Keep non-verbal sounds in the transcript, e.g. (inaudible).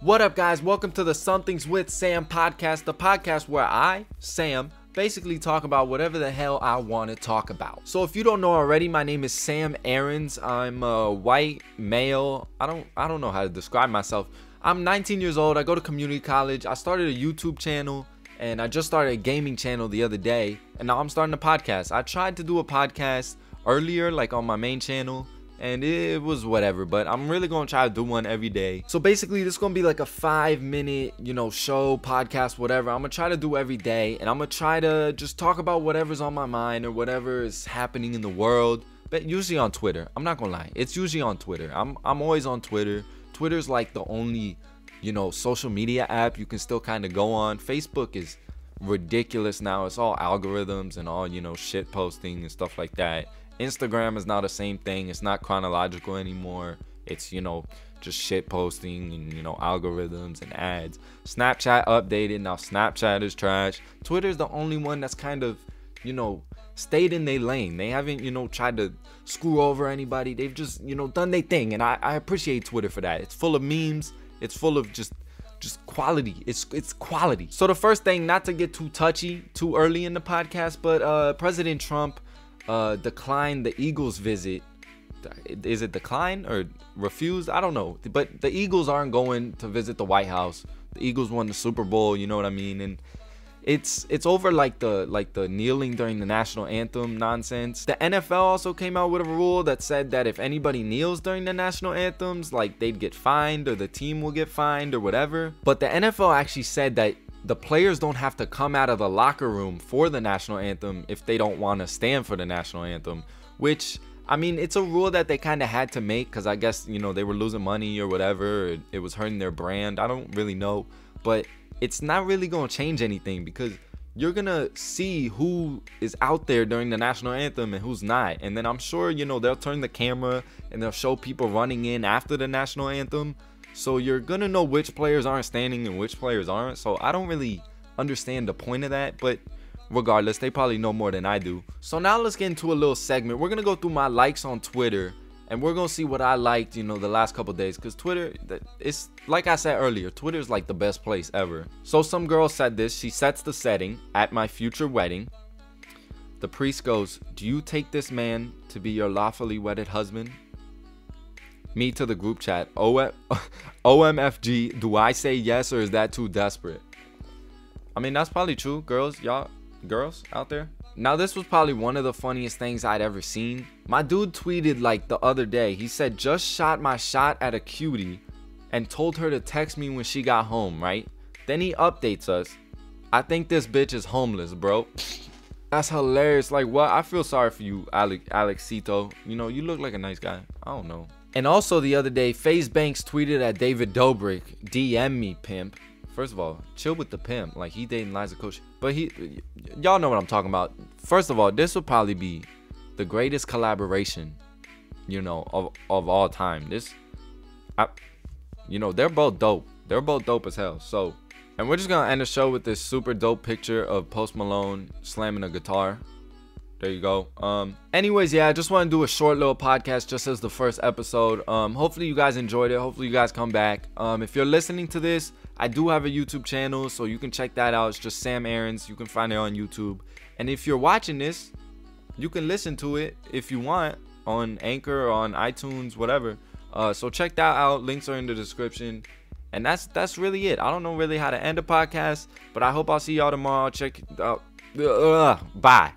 What up, guys? Welcome to the Somethings with Sam podcast, the podcast where I, Sam, basically talk about whatever the hell I want to talk about. So if you don't know already, my name is Sam Aarons. I'm a white male. I don't I don't know how to describe myself. I'm 19 years old. I go to community college. I started a YouTube channel and I just started a gaming channel the other day, and now I'm starting a podcast. I tried to do a podcast earlier like on my main channel and it was whatever but i'm really gonna try to do one every day. So basically this is gonna be like a five minute you know show podcast whatever. I'm gonna try to do every day and i'm gonna try to just talk about whatever's on my mind or whatever is happening in the world but usually on twitter. I'm not gonna lie it's usually on twitter. I'm, I'm always on twitter. Twitter's like the only you know social media app you can still kind of go on. Facebook is ridiculous now. It's all algorithms and all you know shit posting and stuff like that Instagram is now the same thing. It's not chronological anymore. It's, you know, just shit posting and, you know, algorithms and ads. Snapchat updated. Now Snapchat is trash. Twitter's the only one that's kind of, you know, stayed in their lane. They haven't, you know, tried to screw over anybody. They've just, you know, done their thing. And I, I appreciate Twitter for that. It's full of memes. It's full of just just quality. It's it's quality. So the first thing, not to get too touchy too early in the podcast, but uh President Trump uh, declined the Eagles visit. Is it decline or refused? I don't know. But the Eagles aren't going to visit the White House. The Eagles won the Super Bowl. You know what I mean? And it's it's over like the like the kneeling during the national anthem nonsense. The NFL also came out with a rule that said that if anybody kneels during the national anthems, like they'd get fined or the team will get fined or whatever. But the NFL actually said that the players don't have to come out of the locker room for the national anthem if they don't want to stand for the national anthem, which I mean, it's a rule that they kind of had to make because I guess, you know, they were losing money or whatever. It was hurting their brand. I don't really know. But it's not really going to change anything because you're going to see who is out there during the national anthem and who's not. And then I'm sure, you know, they'll turn the camera and they'll show people running in after the national anthem so you're gonna know which players aren't standing and which players aren't. So I don't really understand the point of that, but regardless, they probably know more than I do. So now let's get into a little segment. We're gonna go through my likes on Twitter and we're gonna see what I liked, you know, the last couple days. Cause Twitter, it's like I said earlier, Twitter is like the best place ever. So some girl said this. She sets the setting at my future wedding. The priest goes, "Do you take this man to be your lawfully wedded husband?" Me to the group chat. O- (laughs) OMFG, do I say yes or is that too desperate? I mean, that's probably true. Girls, y'all, girls out there. Now, this was probably one of the funniest things I'd ever seen. My dude tweeted like the other day. He said, just shot my shot at a cutie and told her to text me when she got home, right? Then he updates us. I think this bitch is homeless, bro. (laughs) That's hilarious. Like, what? I feel sorry for you, Alex, Alexito. You know, you look like a nice guy. I don't know. And also the other day, FaZe Banks tweeted at David Dobrik, DM me, pimp. First of all, chill with the pimp. Like he dating Liza Koshy. But he y'all know what I'm talking about. First of all, this will probably be the greatest collaboration, you know, of, of all time. This I you know, they're both dope. They're both dope as hell. So and we're just gonna end the show with this super dope picture of Post Malone slamming a guitar there you go. Um, anyways, yeah, I just want to do a short little podcast just as the first episode. Um, hopefully you guys enjoyed it. Hopefully you guys come back. Um, if you're listening to this, I do have a YouTube channel, so you can check that out. It's just Sam Aarons. You can find it on YouTube. And if you're watching this, you can listen to it if you want on Anchor or on iTunes, whatever. Uh, so check that out. Links are in the description. And that's that's really it. I don't know really how to end a podcast, but I hope I'll see y'all tomorrow. Check out. Uh, bye.